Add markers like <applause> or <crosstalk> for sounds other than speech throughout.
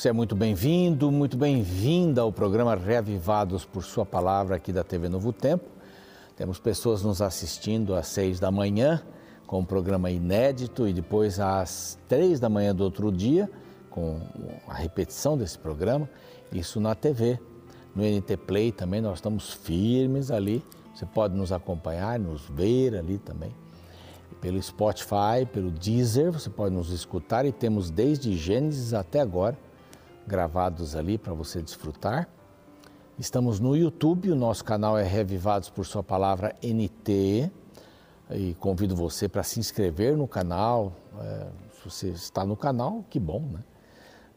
Você é muito bem-vindo, muito bem-vinda ao programa Reavivados por Sua Palavra aqui da TV Novo Tempo. Temos pessoas nos assistindo às seis da manhã com um programa inédito e depois às três da manhã do outro dia com a repetição desse programa, isso na TV. No NT Play também nós estamos firmes ali. Você pode nos acompanhar, nos ver ali também. Pelo Spotify, pelo Deezer, você pode nos escutar e temos desde Gênesis até agora gravados ali para você desfrutar. Estamos no YouTube, o nosso canal é Revivados por Sua Palavra NT. E convido você para se inscrever no canal. É, se você está no canal, que bom, né?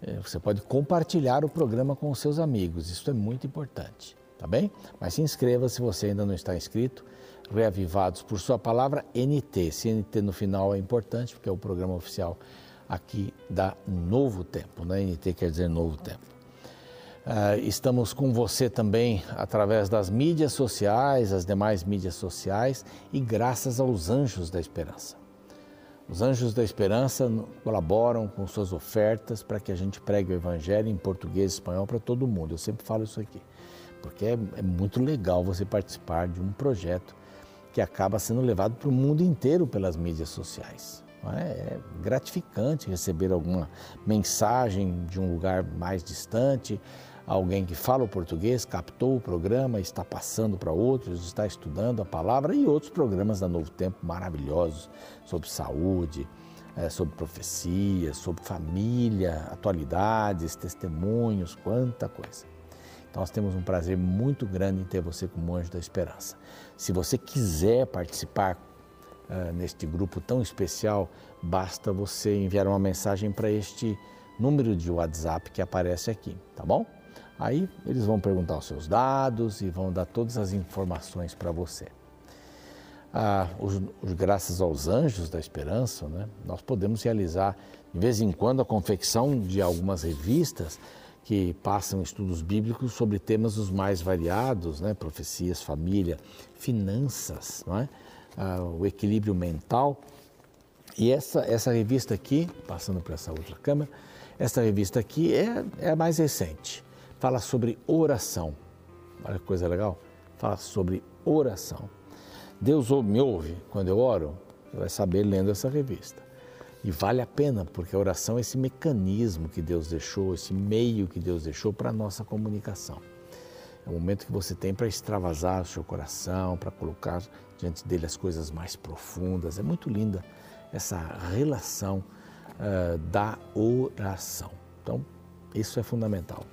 É, você pode compartilhar o programa com seus amigos, isso é muito importante, tá bem? Mas se inscreva se você ainda não está inscrito. Reavivados por Sua Palavra NT. Esse NT no final é importante porque é o programa oficial aqui da Novo Tempo, né? NT quer dizer Novo Tempo. Uh, estamos com você também através das mídias sociais, as demais mídias sociais e graças aos Anjos da Esperança. Os Anjos da Esperança colaboram com suas ofertas para que a gente pregue o Evangelho em português e espanhol para todo mundo. Eu sempre falo isso aqui, porque é, é muito legal você participar de um projeto que acaba sendo levado para o mundo inteiro pelas mídias sociais. É? é gratificante receber alguma mensagem de um lugar mais distante, alguém que fala o português, captou o programa, está passando para outros, está estudando a palavra e outros programas da Novo Tempo maravilhosos sobre saúde, é, sobre profecia, sobre família, atualidades, testemunhos, quanta coisa. Então, nós temos um prazer muito grande em ter você como anjo da esperança. Se você quiser participar uh, neste grupo tão especial, basta você enviar uma mensagem para este número de WhatsApp que aparece aqui, tá bom? Aí eles vão perguntar os seus dados e vão dar todas as informações para você. Ah, os, os, graças aos anjos da esperança, né, nós podemos realizar de vez em quando a confecção de algumas revistas que passam estudos bíblicos sobre temas os mais variados, né, profecias, família, finanças, não é? O equilíbrio mental. E essa, essa revista aqui, passando para essa outra câmera, essa revista aqui é, é a mais recente fala sobre oração. Olha que coisa legal. Fala sobre oração. Deus me ouve quando eu oro, você vai saber lendo essa revista. E vale a pena, porque a oração é esse mecanismo que Deus deixou, esse meio que Deus deixou para a nossa comunicação. É o momento que você tem para extravasar o seu coração, para colocar diante dele as coisas mais profundas. É muito linda essa relação uh, da oração. Então, isso é fundamental.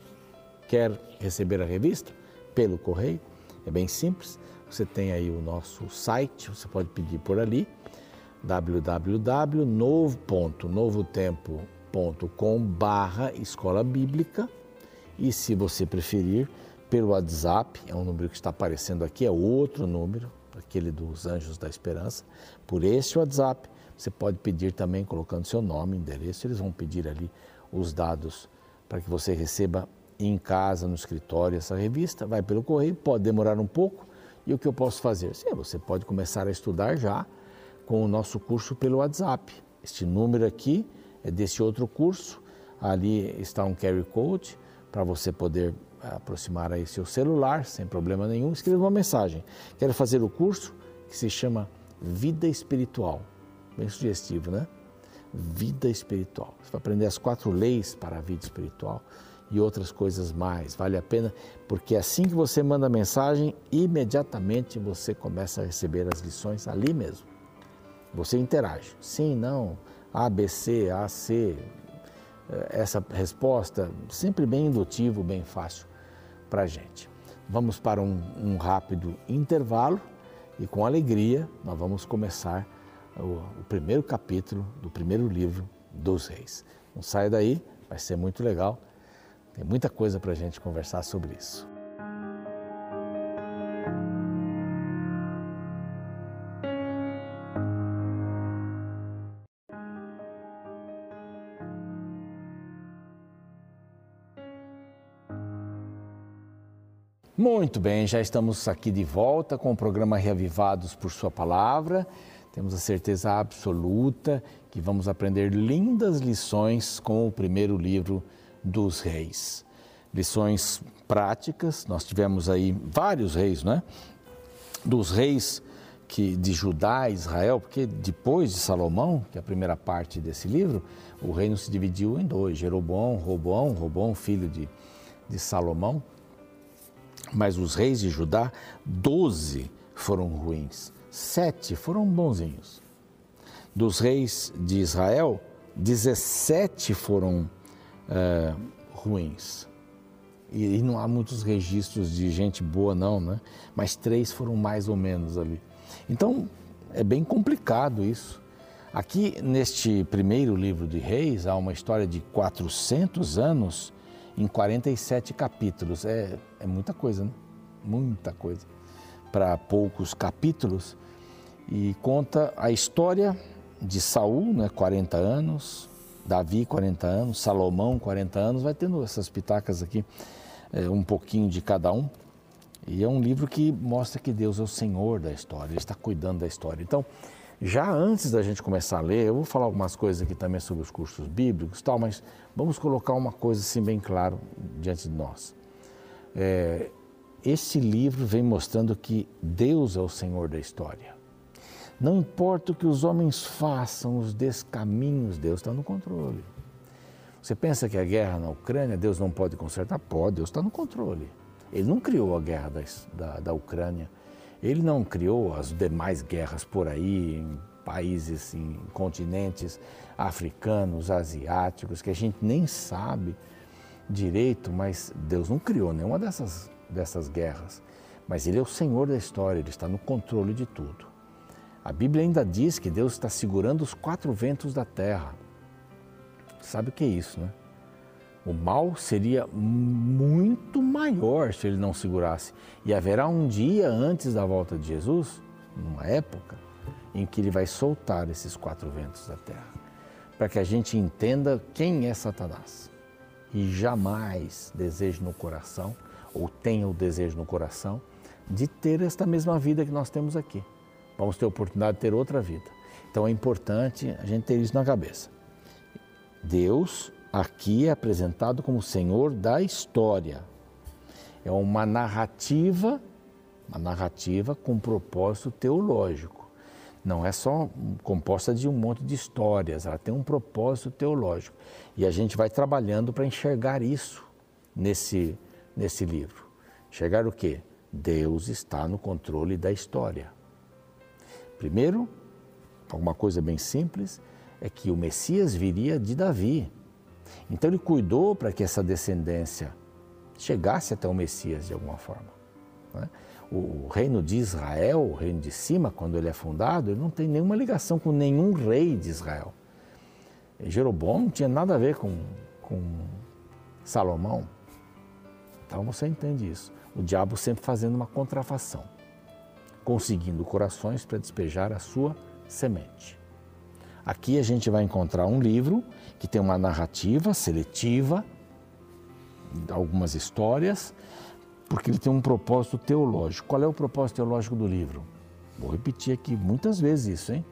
Quer receber a revista? Pelo correio. É bem simples. Você tem aí o nosso site, você pode pedir por ali www.novo.novotempo.com barra escola bíblica e se você preferir pelo WhatsApp, é um número que está aparecendo aqui, é outro número, aquele dos Anjos da Esperança, por esse WhatsApp você pode pedir também colocando seu nome, endereço, eles vão pedir ali os dados para que você receba em casa, no escritório, essa revista, vai pelo correio, pode demorar um pouco. E o que eu posso fazer? Sim, você pode começar a estudar já com o nosso curso pelo WhatsApp. Este número aqui é desse outro curso. Ali está um QR Code para você poder aproximar aí seu celular sem problema nenhum. Escreva uma mensagem. Quero fazer o curso que se chama Vida Espiritual. Bem sugestivo, né? Vida Espiritual. Você vai aprender as quatro leis para a vida espiritual e outras coisas mais. Vale a pena, porque assim que você manda a mensagem, imediatamente você começa a receber as lições ali mesmo. Você interage. Sim, não, A, B, C, A, C. Eh, essa resposta sempre bem indutivo, bem fácil para a gente. Vamos para um, um, rápido intervalo e com alegria nós vamos começar o, o primeiro capítulo do primeiro livro dos reis. Não saia daí, vai ser muito legal tem muita coisa para a gente conversar sobre isso. Muito bem, já estamos aqui de volta com o programa Reavivados por Sua Palavra. Temos a certeza absoluta que vamos aprender lindas lições com o primeiro livro dos reis. Lições práticas, nós tivemos aí vários reis, né? Dos reis que de Judá e Israel, porque depois de Salomão, que é a primeira parte desse livro, o reino se dividiu em dois, Jeroboão, Roboão, Roboão, filho de, de Salomão. Mas os reis de Judá, doze foram ruins, sete foram bonzinhos. Dos reis de Israel, 17 foram é, ruins. E, e, não há muitos registros de gente boa, não, né? Mas três foram mais ou menos ali. Então, é bem complicado isso. Aqui, neste primeiro livro de Reis, há uma história de 400 anos em 47 capítulos. É, é muita coisa, né? Muita coisa. Para poucos capítulos. E conta a história de Saul, né, 40 anos, Davi, 40 anos, Salomão, 40 anos, vai tendo essas pitacas aqui, é, um pouquinho de cada um. E é um livro que mostra que Deus é o Senhor da história, Ele está cuidando da história. Então, já antes da gente começar a ler, eu vou falar algumas coisas aqui também sobre os cursos bíblicos tal, mas vamos colocar uma coisa assim bem claro diante de nós. É, esse livro vem mostrando que Deus é o Senhor da história. Não importa o que os homens façam, os descaminhos, Deus está no controle. Você pensa que a guerra na Ucrânia, Deus não pode consertar? Pode, Deus está no controle. Ele não criou a guerra da, da, Ucrânia, ele não criou as demais guerras por aí, em países, em continentes africanos, asiáticos, que a gente nem sabe direito, mas Deus não criou nenhuma dessas, dessas guerras. Mas Ele é o Senhor da história, Ele está no controle de tudo. A Bíblia ainda diz que Deus está segurando os quatro ventos da terra. Sabe o que é isso, né? O mal seria muito maior se ele não segurasse. E haverá um dia antes da volta de Jesus, numa época, em que ele vai soltar esses quatro ventos da terra, para que a gente entenda quem é Satanás. E jamais deseje no coração, ou tenha o desejo no coração, de ter esta mesma vida que nós temos aqui vamos ter a oportunidade de ter outra vida. Então é importante a gente ter isso na cabeça. Deus aqui é apresentado como Senhor da história. É uma narrativa, uma narrativa com propósito teológico. Não é só composta de um monte de histórias, ela tem um propósito teológico. E a gente vai trabalhando para enxergar isso nesse, nesse livro. Enxergar o quê? Deus está no controle da história. Primeiro, alguma coisa bem simples, é que o Messias viria de Davi. Então ele cuidou para que essa descendência chegasse até o Messias de alguma forma. Né? O, reino de Israel, o reino de cima, quando ele é fundado, ele não tem nenhuma ligação com nenhum rei de Israel. Jeroboão não tinha nada a ver com, com Salomão. Então você entende isso. O diabo sempre fazendo uma contrafação conseguindo corações para despejar a sua semente. Aqui a gente vai encontrar um livro que tem uma narrativa seletiva, algumas histórias, porque ele tem um propósito teológico. Qual é o propósito teológico do livro? Vou repetir aqui muitas vezes isso, hein?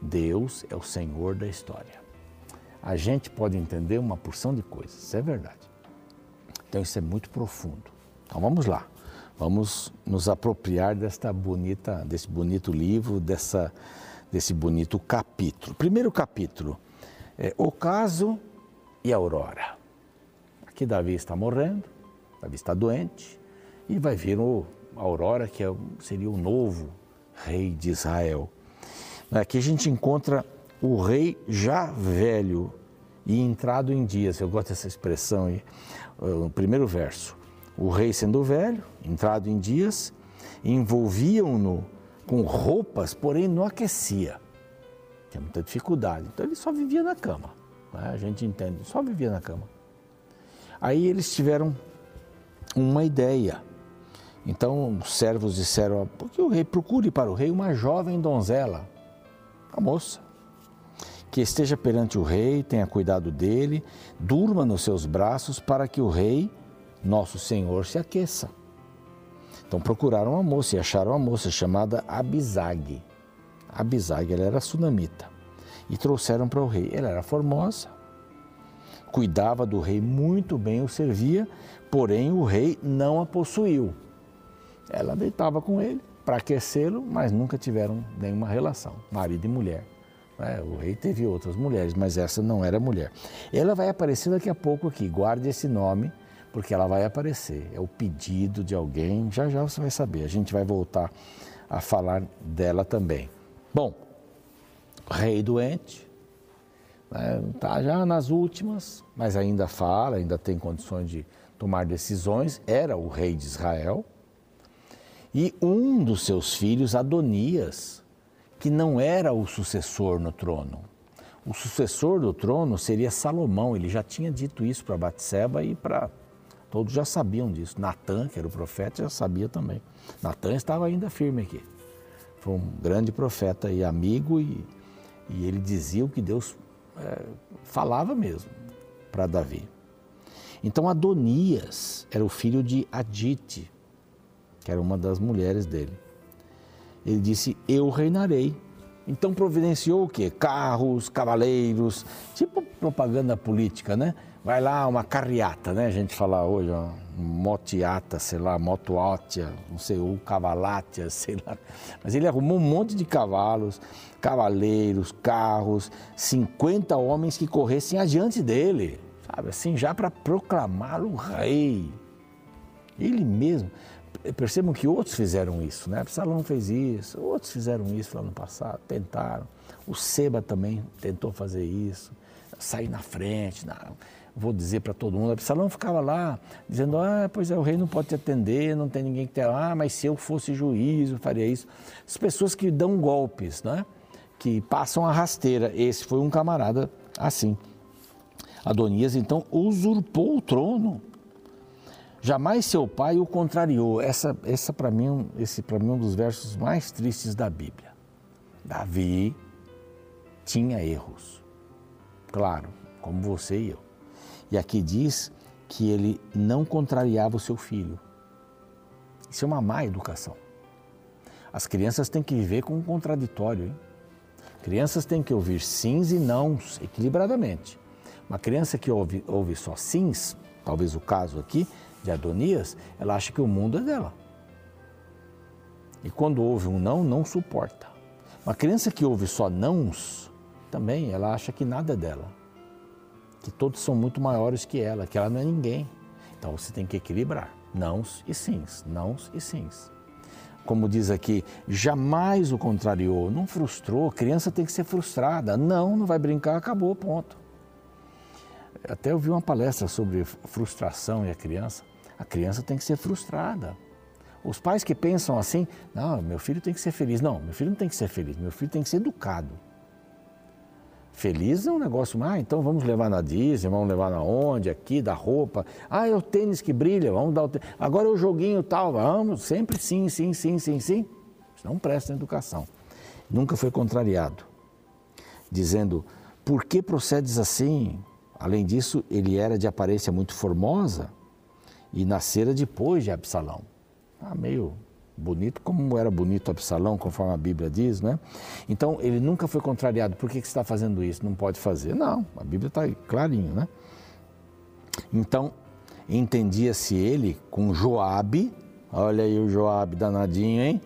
Deus é o Senhor da história. A gente pode entender uma porção de coisas, isso é verdade. Então isso é muito profundo. Então vamos lá. Vamos nos apropriar desta bonita, desse bonito livro, dessa, desse bonito capítulo. Primeiro capítulo, é o caso e a aurora. Aqui Davi está morrendo, Davi está doente e vai vir o, a aurora que é, seria o novo rei de Israel. Aqui a gente encontra o rei já velho e entrado em dias. Eu gosto dessa expressão aí, o primeiro verso. O rei, sendo velho, entrado em dias, envolviam-no com roupas, porém não aquecia. Tinha muita dificuldade. Então ele só vivia na cama. Né? A gente entende, só vivia na cama. Aí eles tiveram uma ideia. Então os servos disseram: porque o rei procure para o rei uma jovem donzela, a moça, que esteja perante o rei, tenha cuidado dele, durma nos seus braços para que o rei nosso Senhor se aqueça. Então procuraram uma moça e acharam uma moça chamada Abizag. Abizag, ela era sunamita. E trouxeram para o rei. Ela era formosa, cuidava do rei muito bem, o servia, porém o rei não a possuiu. Ela deitava com ele para aquecê-lo, mas nunca tiveram nenhuma relação, marido e mulher. É, o rei teve outras mulheres, mas essa não era mulher. Ela vai aparecer daqui a pouco aqui, guarde esse nome, porque ela vai aparecer. É o pedido de alguém, já já você vai saber. A gente vai voltar a falar dela também. Bom, rei doente, está né, já nas últimas, mas ainda fala, ainda tem condições de tomar decisões. Era o rei de Israel. E um dos seus filhos, Adonias, que não era o sucessor no trono. O sucessor do trono seria Salomão, ele já tinha dito isso para Batseba e para todos já sabiam disso. Natan, que era o profeta, já sabia também. Natan estava ainda firme aqui. Foi um grande profeta e amigo e, e ele dizia o que Deus é, falava mesmo para Davi. Então Adonias era o filho de Adite, que era uma das mulheres dele ele disse: Eu reinarei. Então providenciou o quê? Carros, cavaleiros, tipo propaganda política, né? Vai lá uma carreata, né? A gente fala hoje, motiata, sei lá, motoátia, não sei, ou cavalátia, <laughs> sei lá. Mas ele arrumou um monte de cavalos, cavaleiros, carros, 50 homens que corressem adiante dele, sabe? Assim, já para proclamá-lo rei. Ele mesmo percebam que outros fizeram isso, né? Absalão fez isso, outros fizeram isso lá no passado, tentaram. O Seba também tentou fazer isso, sair na frente, na, vou dizer para todo mundo. Absalão ficava lá dizendo: Ah, pois é, o rei não pode te atender, não tem ninguém que te. Ah, mas se eu fosse juiz, eu faria isso. As pessoas que dão golpes, né? Que passam a rasteira. Esse foi um camarada assim. Adonias então usurpou o trono Jamais seu pai o contrariou. Essa, essa para mim, esse para mim é um dos versos mais tristes da Bíblia. Davi tinha erros, claro, como você e eu. E aqui diz que ele não contrariava o seu filho. Isso é uma má educação. As crianças têm que viver com um contraditório. Hein? Crianças têm que ouvir sims e nãos equilibradamente. Uma criança que ouve, ouve só sims, talvez o caso aqui, de Adonias, ela acha que o mundo é dela. E quando ouve um não, não suporta. Uma criança que ouve só nãos, também ela acha que nada é dela. Que todos são muito maiores que ela, que ela não é ninguém. Então você tem que equilibrar nãos e sims, nãos e sims. Como diz aqui, jamais o contrariou, não frustrou. Criança tem que ser frustrada. Não, não vai brincar, acabou, ponto. Até eu vi uma palestra sobre frustração e a criança. A criança tem que ser frustrada. Os pais que pensam assim, não, meu filho tem que ser feliz. Não, meu filho não tem que ser feliz, meu filho tem que ser educado. Feliz é um negócio, ah, então vamos levar na Disney, vamos levar na onde, aqui, da roupa. Ah, é o tênis que brilha, vamos dar o tênis. Agora é o joguinho tal, vamos, sempre sim, sim, sim, sim, sim. Isso não presta educação. Nunca foi contrariado, dizendo, por que procedes assim? Além disso, ele era de aparência muito formosa, e nascera depois de Absalão. Ah, meio bonito, como era bonito Absalão, conforme a Bíblia diz, né? Então, ele nunca foi contrariado. Por que, que você está fazendo isso? Não pode fazer. Não, a Bíblia está clarinho, né? Então, entendia-se ele com Joabe, olha aí o Joabe danadinho, hein?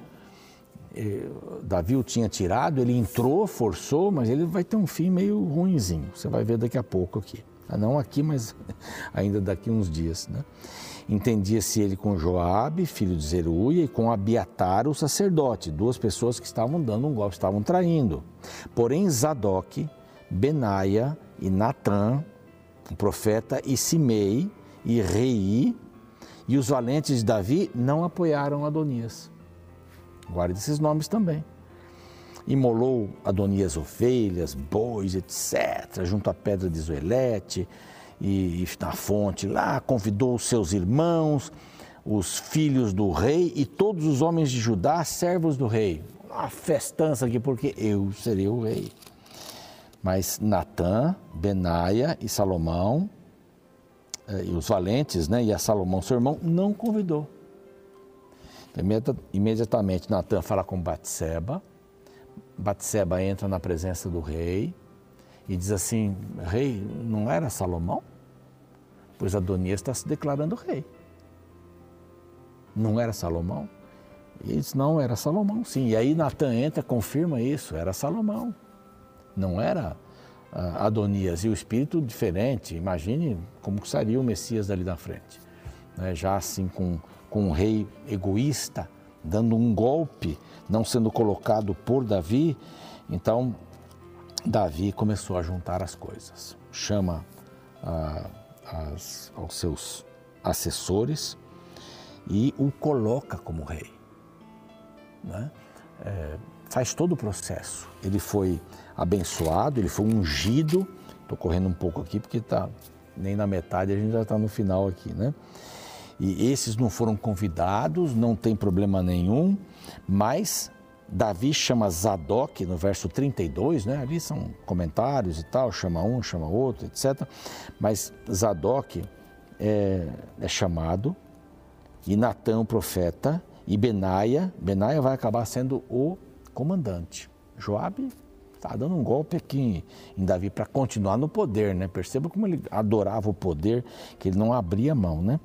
Davi o tinha tirado, ele entrou, forçou, mas ele vai ter um fim meio ruinzinho. Você vai ver daqui a pouco aqui. Ah, não aqui, mas <laughs> ainda daqui uns dias, né? Entendia-se ele com Joabe, filho de Zeruia, e com Abiatar, o sacerdote, duas pessoas que estavam dando um golpe, estavam traindo. Porém, Zadok, Benaia e Natã, o profeta, e Simei e Rei, e os valentes de Davi não apoiaram Adonias. Guarde esses nomes também. Imolou Adonias ovelhas, bois, etc., junto à pedra de Zoelete, e, na fonte lá, convidou os seus irmãos, os filhos do rei e todos os homens de Judá, servos do rei. Uma festança aqui, porque eu serei o rei. Mas Natã, Benaia e Salomão, eh, e os valentes, né, e a Salomão, seu irmão, não convidou. Imediatamente Natã fala com Batseba, Batseba entra na presença do rei, e diz assim: Rei, não era Salomão? pois Adonias está se declarando rei. Não era Salomão? E ele disse, não, era Salomão, sim. E aí Natan entra, confirma isso, era Salomão. Não era uh, Adonias. E o espírito diferente, imagine como seria o Messias dali da frente. Né? Já assim com, com um rei egoísta, dando um golpe, não sendo colocado por Davi. Então, Davi começou a juntar as coisas. Chama uh, as, aos seus assessores e o coloca como rei. Né? É, faz todo o processo. Ele foi abençoado, ele foi ungido. Estou correndo um pouco aqui porque tá nem na metade, a gente já está no final aqui, né? E esses não foram convidados, não tem problema nenhum, mas Davi chama Zadok no verso 32, né? Ali são comentários e tal, chama um, chama outro, etc. Mas Zadok é, é chamado e Natan, o profeta, e Benaia, Benaia vai acabar sendo o comandante. Joabe está dando um golpe aqui em Davi para continuar no poder, né? Perceba como ele adorava o poder, que ele não abria mão, né?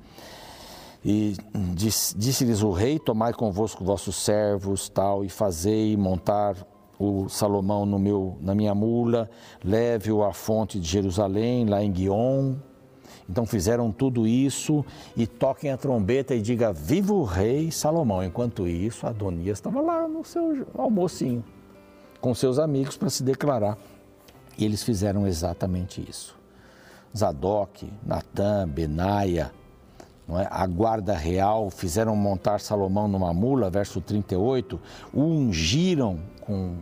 E disse-lhes o rei: Tomai convosco vossos servos, tal, e fazei montar o Salomão no meu, na minha mula, leve-o à fonte de Jerusalém, lá em Guion. Então fizeram tudo isso e toquem a trombeta e diga: Viva o rei Salomão. Enquanto isso, Adonias estava lá no seu almocinho com seus amigos para se declarar. E eles fizeram exatamente isso. Zadok, Natã, Benaia, é? a guarda real, fizeram montar Salomão numa mula, verso 38, o ungiram com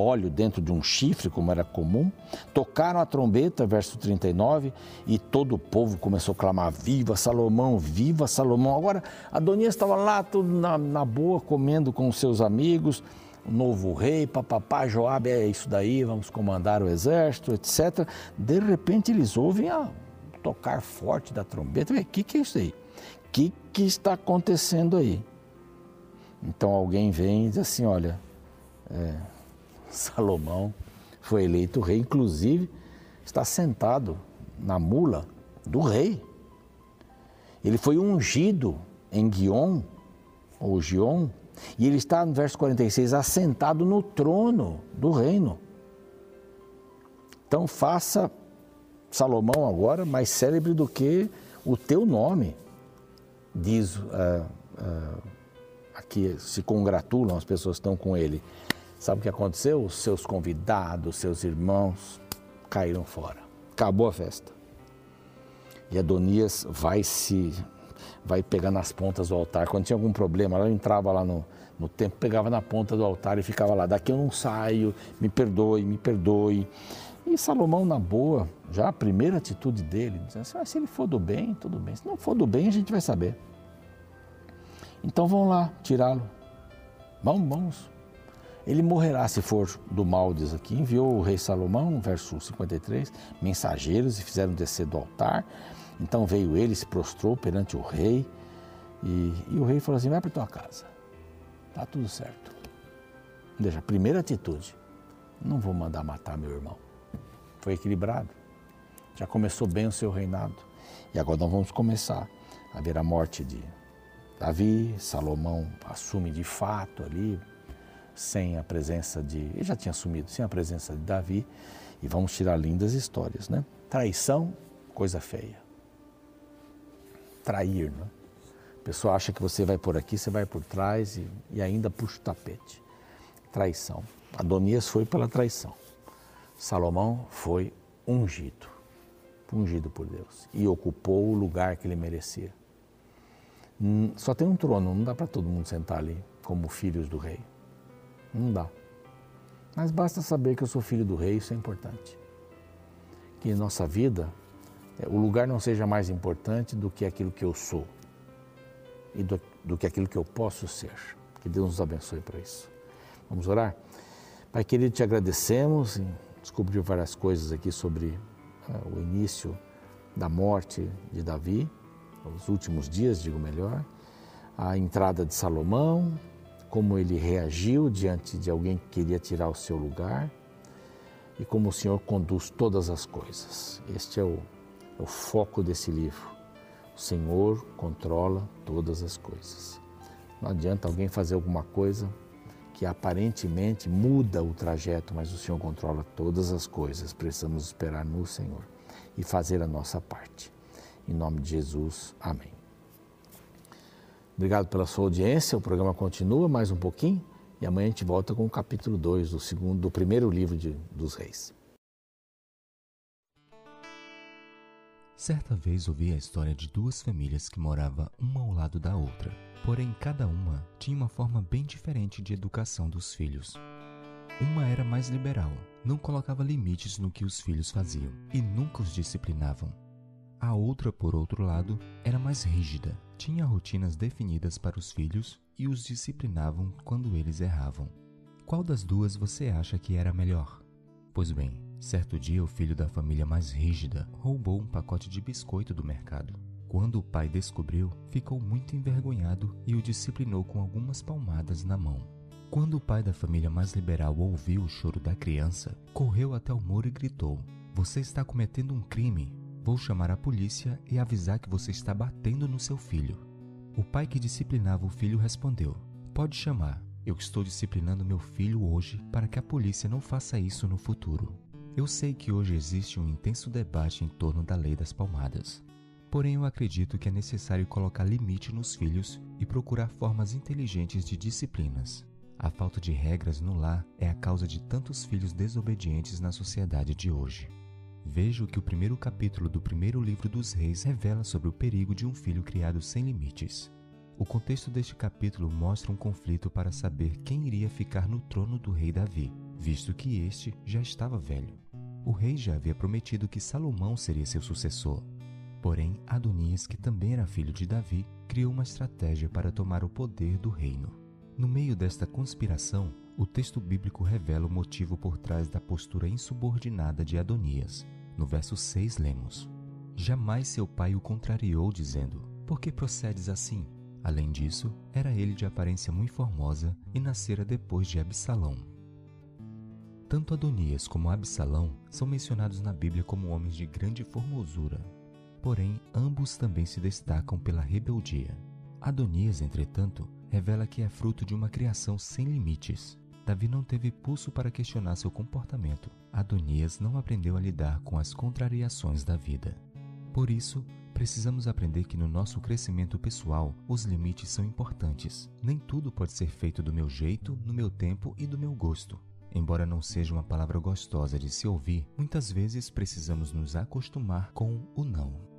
óleo dentro de um chifre, como era comum, tocaram a trombeta, verso 39, e todo o povo começou a clamar: Viva Salomão, viva Salomão. Agora, Adonias estava lá, tudo na, na boa, comendo com seus amigos, o novo rei, papapá, Joabe, é isso daí, vamos comandar o exército, etc. De repente eles ouvem a tocar forte da trombeta. O que, que é isso aí? O que, que está acontecendo aí? Então alguém vem e diz assim: olha, é, <laughs> Salomão foi eleito rei, inclusive está sentado na mula do rei. Ele foi ungido em Guion, ou Gion, e ele está no verso 46, assentado no trono do reino. Então faça Salomão agora mais célebre do que o teu nome, diz uh, uh, aqui, se congratulam as pessoas que estão com ele. Sabe o que aconteceu? Os seus convidados, seus irmãos caíram fora. Acabou a festa. E Adonias vai se vai pegar nas pontas do altar. Quando tinha algum problema, ela entrava lá no, no templo, pegava na ponta do altar e ficava lá. Daqui eu não saio, me perdoe, me perdoe. E Salomão, na boa, já a primeira atitude dele, dizendo assim, ah, se ele for do bem, tudo bem. Se não for do bem, a gente vai saber. Então vão lá tirá-lo. Vamos, vamos. Ele morrerá se for do mal, diz aqui. Enviou o rei Salomão, verso 53, mensageiros e fizeram descer do altar. Então veio ele, se prostrou perante o rei. E, e o rei falou assim: vai para tua casa. Está tudo certo. Veja, primeira atitude: não vou mandar matar meu irmão foi equilibrado. Já começou bem o seu reinado. E agora nós vamos começar a ver a morte de Davi. Salomão assume de fato ali, sem a presença de. Ele já tinha assumido, sem a presença de Davi. E vamos tirar lindas histórias, né? Traição, coisa feia. Trair, né? A pessoa acha que você vai por aqui, você vai por trás e, e ainda puxa o tapete. Traição. Adonias foi pela traição. Salomão foi ungido, ungido por Deus e ocupou o lugar que ele merecia. Hum, só tem um trono, não dá para todo mundo sentar ali como filhos do rei. Não dá. Mas basta saber que eu sou filho do rei, isso é importante. Que em nossa vida é, o lugar não seja mais importante do que aquilo que eu sou e do, do que aquilo que eu posso ser. Que Deus nos abençoe para isso. Vamos orar? Pai querido, te agradecemos descobriu várias coisas aqui sobre uh, o início da morte de Davi, os últimos dias, digo melhor, a entrada de Salomão, como ele reagiu diante de alguém que queria tirar o seu lugar e como o Senhor conduz todas as coisas. Este é o é o foco desse livro. O Senhor controla todas as coisas. Não adianta alguém fazer alguma coisa que aparentemente muda o trajeto, mas o Senhor controla todas as coisas. Precisamos esperar no Senhor e fazer a nossa parte. Em nome de Jesus, amém. Obrigado pela sua audiência. O programa continua mais um pouquinho e amanhã a gente volta com o capítulo 2 do do primeiro livro de, dos reis. Certa vez ouvi a história de duas famílias que moravam uma ao lado da outra. Porém, cada uma tinha uma forma bem diferente de educação dos filhos. Uma era mais liberal, não colocava limites no que os filhos faziam e nunca os disciplinavam. A outra, por outro lado, era mais rígida, tinha rotinas definidas para os filhos e os disciplinavam quando eles erravam. Qual das duas você acha que era melhor? Pois bem, certo dia o filho da família mais rígida roubou um pacote de biscoito do mercado. Quando o pai descobriu, ficou muito envergonhado e o disciplinou com algumas palmadas na mão. Quando o pai da família mais liberal ouviu o choro da criança, correu até o muro e gritou: Você está cometendo um crime. Vou chamar a polícia e avisar que você está batendo no seu filho. O pai que disciplinava o filho respondeu: Pode chamar. Eu estou disciplinando meu filho hoje para que a polícia não faça isso no futuro. Eu sei que hoje existe um intenso debate em torno da lei das palmadas. Porém, eu acredito que é necessário colocar limite nos filhos e procurar formas inteligentes de disciplinas. A falta de regras no lar é a causa de tantos filhos desobedientes na sociedade de hoje. Vejo que o primeiro capítulo do primeiro livro dos reis revela sobre o perigo de um filho criado sem limites. O contexto deste capítulo mostra um conflito para saber quem iria ficar no trono do rei Davi, visto que este já estava velho. O rei já havia prometido que Salomão seria seu sucessor. Porém, Adonias, que também era filho de Davi, criou uma estratégia para tomar o poder do reino. No meio desta conspiração, o texto bíblico revela o motivo por trás da postura insubordinada de Adonias. No verso 6 lemos: Jamais seu pai o contrariou, dizendo: Por que procedes assim? Além disso, era ele de aparência muito formosa e nascera depois de Absalão. Tanto Adonias como Absalão são mencionados na Bíblia como homens de grande formosura. Porém, ambos também se destacam pela rebeldia. Adonias, entretanto, revela que é fruto de uma criação sem limites. Davi não teve pulso para questionar seu comportamento. Adonias não aprendeu a lidar com as contrariações da vida. Por isso, precisamos aprender que no nosso crescimento pessoal, os limites são importantes. Nem tudo pode ser feito do meu jeito, no meu tempo e do meu gosto. Embora não seja uma palavra gostosa de se ouvir, muitas vezes precisamos nos acostumar com o não.